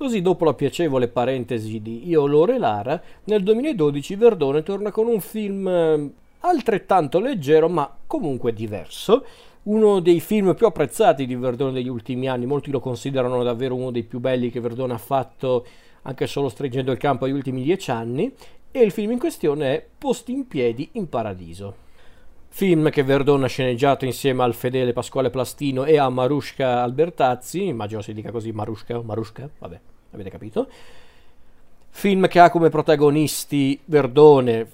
Così dopo la piacevole parentesi di Io, Lore e Lara, nel 2012 Verdone torna con un film eh, altrettanto leggero ma comunque diverso, uno dei film più apprezzati di Verdone degli ultimi anni, molti lo considerano davvero uno dei più belli che Verdone ha fatto anche solo stringendo il campo negli ultimi dieci anni, e il film in questione è Posti in piedi in paradiso. Film che Verdone ha sceneggiato insieme al fedele Pasquale Plastino e a Marushka Albertazzi, immagino si dica così Marushka o Marushka, vabbè, avete capito. Film che ha come protagonisti Verdone,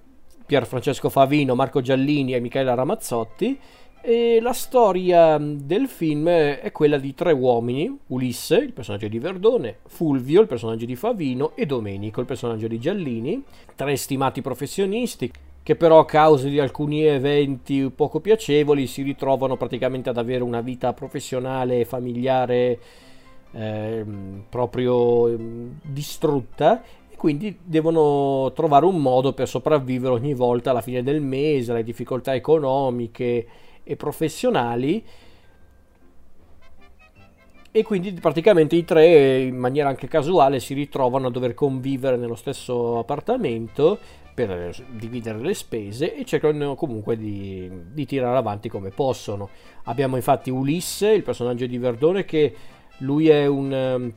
Pier Francesco Favino, Marco Giallini e Michela Ramazzotti. E la storia del film è quella di tre uomini, Ulisse, il personaggio di Verdone, Fulvio, il personaggio di Favino e Domenico, il personaggio di Giallini, tre stimati professionisti che però a causa di alcuni eventi poco piacevoli si ritrovano praticamente ad avere una vita professionale e familiare eh, proprio eh, distrutta e quindi devono trovare un modo per sopravvivere ogni volta alla fine del mese, alle difficoltà economiche e professionali e quindi praticamente i tre in maniera anche casuale si ritrovano a dover convivere nello stesso appartamento per dividere le spese e cercano comunque di, di, tirare avanti come possono. Abbiamo infatti Ulisse, il personaggio di Verdone, che lui è, un,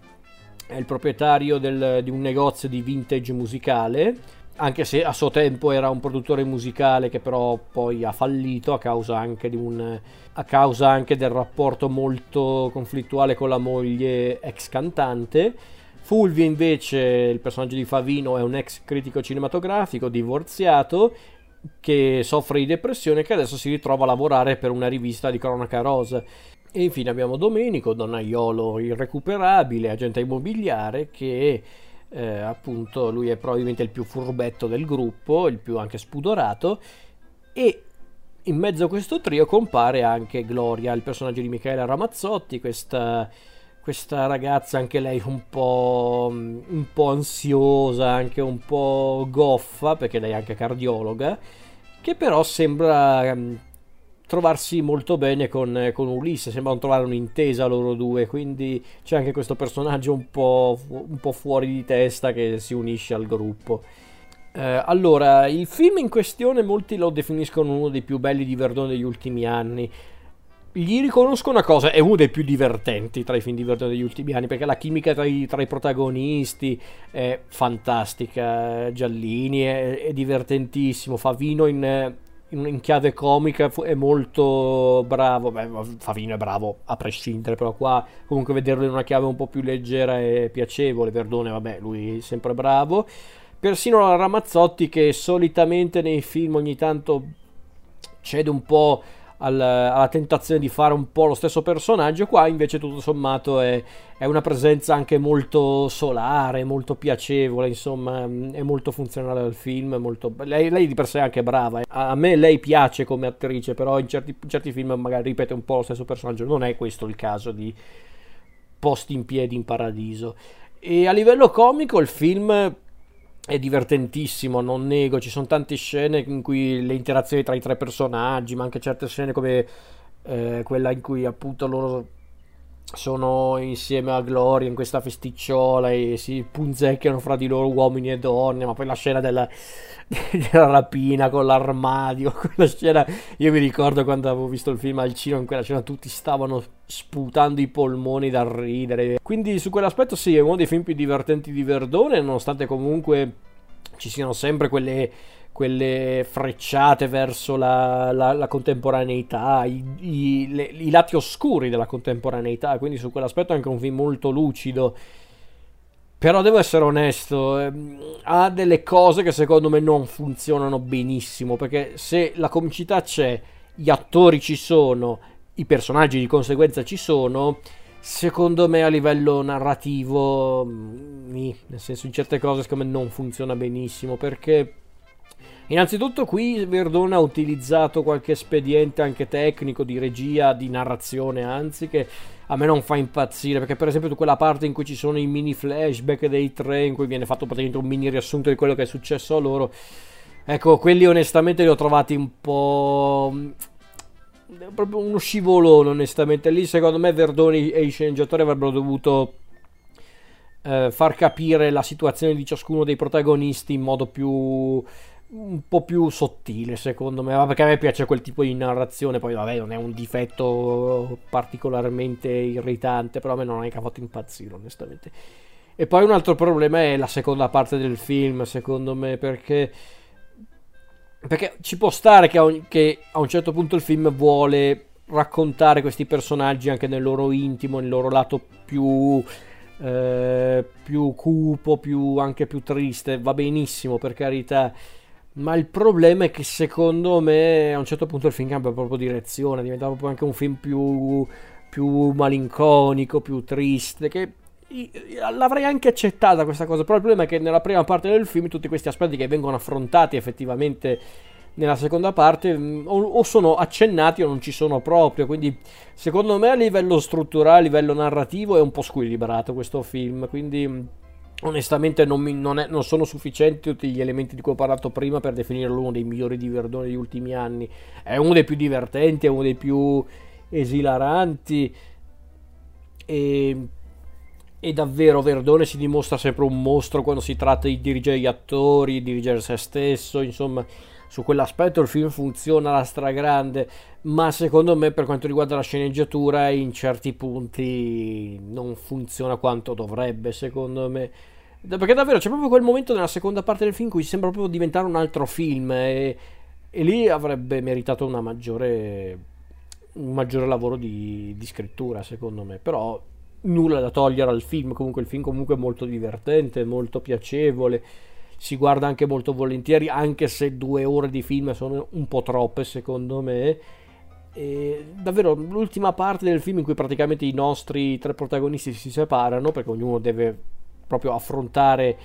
è il proprietario del, di un negozio di vintage musicale, anche se a suo tempo era un produttore musicale che però poi ha fallito a causa anche, un, a causa anche del rapporto molto conflittuale con la moglie ex cantante Fulvio invece, il personaggio di Favino, è un ex critico cinematografico divorziato che soffre di depressione e che adesso si ritrova a lavorare per una rivista di cronaca rosa. E infine abbiamo Domenico, donnaiolo irrecuperabile, agente immobiliare che eh, appunto lui è probabilmente il più furbetto del gruppo, il più anche spudorato e in mezzo a questo trio compare anche Gloria, il personaggio di Michela Ramazzotti, questa questa ragazza anche lei un po', un po' ansiosa, anche un po' goffa, perché lei è anche cardiologa, che però sembra um, trovarsi molto bene con, con, Ulisse, sembrano trovare un'intesa loro due, quindi c'è anche questo personaggio un po', un po fuori di testa che si unisce al gruppo. Eh, allora, il film in questione molti lo definiscono uno dei più belli di Verdone degli ultimi anni gli riconosco una cosa, è uno dei più divertenti tra i film divertenti degli ultimi anni, perché la chimica tra i, tra i protagonisti è fantastica. Giallini è, è divertentissimo, Favino in, in, in, chiave comica è molto bravo. Beh, Favino è bravo a prescindere, però qua comunque vederlo in una chiave un po' più leggera e piacevole. Verdone, vabbè, lui è sempre bravo. Persino la Ramazzotti, che solitamente nei film ogni tanto cede un po' al, alla tentazione di fare un po' lo stesso personaggio, qua invece tutto sommato è, è, una presenza anche molto solare, molto piacevole, insomma è molto funzionale al film, molto... lei, lei, di per sé è anche brava, eh. a me lei piace come attrice, però in certi, in certi film magari ripete un po' lo stesso personaggio, non è questo il caso di Posti in piedi in paradiso. E a livello comico il film è divertentissimo, non nego, ci sono tante scene in cui le interazioni tra i tre personaggi, ma anche certe scene come eh, quella in cui appunto loro sono insieme a Gloria in questa festicciola e si punzecchiano fra di loro uomini e donne, ma poi la scena della, della rapina con l'armadio, quella scena, io mi ricordo quando avevo visto il film al cinema, in quella scena tutti stavano sputando i polmoni dal ridere, quindi su quell'aspetto sì, è uno dei film più divertenti di Verdone, nonostante comunque ci siano sempre quelle quelle frecciate verso la, la, la contemporaneità, i, i, le, i, lati oscuri della contemporaneità, quindi su quell'aspetto è anche un film molto lucido. Però devo essere onesto, ehm, ha delle cose che secondo me non funzionano benissimo, perché se la comicità c'è, gli attori ci sono, i personaggi di conseguenza ci sono, secondo me a livello narrativo, mm, nel senso in certe cose secondo me non funziona benissimo, perché Innanzitutto qui Verdone ha utilizzato qualche espediente anche tecnico di regia, di narrazione, anzi che a me non fa impazzire, perché per esempio quella parte in cui ci sono i mini flashback dei tre, in cui viene fatto praticamente un mini riassunto di quello che è successo a loro, ecco, quelli onestamente li ho trovati un po' proprio uno scivolone onestamente. Lì secondo me Verdoni e i sceneggiatori avrebbero dovuto eh, far capire la situazione di ciascuno dei protagonisti in modo più un po' più sottile secondo me. Perché a me piace quel tipo di narrazione poi vabbè non è un difetto particolarmente irritante però a me non è che ha fatto impazzire onestamente. E poi un altro problema è la seconda parte del film secondo me perché perché ci può stare che a, un, che a un certo punto il film vuole raccontare questi personaggi anche nel loro intimo nel loro lato più eh, più cupo più anche più triste. Va benissimo per carità ma il problema è che secondo me a un certo punto il film cambia proprio direzione, diventa proprio anche un film più, più malinconico, più triste, che l'avrei anche accettata questa cosa, però il problema è che nella prima parte del film tutti questi aspetti che vengono affrontati effettivamente nella seconda parte mm, o, sono accennati o non ci sono proprio, quindi secondo me a livello strutturale, a livello narrativo è un po' squilibrato questo film, quindi onestamente non, mi, non, è, non, sono sufficienti tutti gli elementi di cui ho parlato prima per definirlo uno dei migliori di Verdone degli ultimi anni. È uno dei più divertenti, è uno dei più esilaranti e, e davvero Verdone si dimostra sempre un mostro quando si tratta di dirigere gli attori, di dirigere se stesso, insomma su quell'aspetto il film funziona alla stragrande, ma secondo me per quanto riguarda la sceneggiatura in certi punti non funziona quanto dovrebbe, secondo me. Perché davvero c'è proprio quel momento nella seconda parte del film in cui sembra proprio diventare un altro film e, e lì avrebbe meritato maggiore, un maggiore lavoro di, di scrittura, secondo me. Però nulla da togliere al film, comunque il film comunque è molto divertente, molto piacevole si guarda anche molto volentieri, anche se due ore di film sono un po' troppe secondo me. E davvero l'ultima parte del film in cui praticamente i nostri tre protagonisti si separano perché ognuno deve proprio affrontare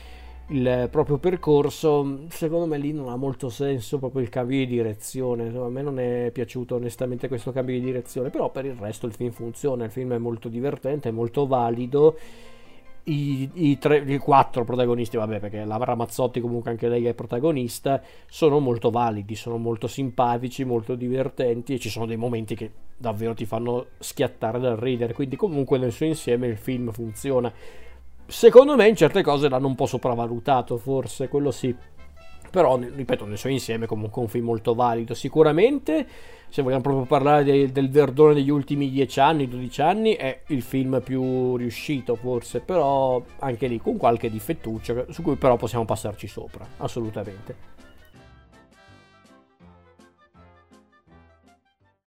il proprio percorso secondo me lì non ha molto senso proprio il cambio di direzione a me non è piaciuto onestamente questo cambio di direzione però per il resto il film funziona il film è molto divertente è molto valido i, i, tre, i quattro protagonisti, vabbè, perché la Ramazzotti comunque anche lei è protagonista, sono molto validi, sono molto simpatici, molto divertenti e ci sono dei momenti che davvero ti fanno schiattare dal ridere, quindi comunque nel suo insieme il film funziona. Secondo me in certe cose l'hanno un po' sopravvalutato, forse, quello sì. Però, ripeto, nel suo insieme comunque un film molto valido. Sicuramente se vogliamo proprio parlare de, del Verdone degli ultimi 10 anni, 12 anni, è il film più riuscito forse, però anche lì con qualche difettuccio su cui però possiamo passarci sopra, assolutamente.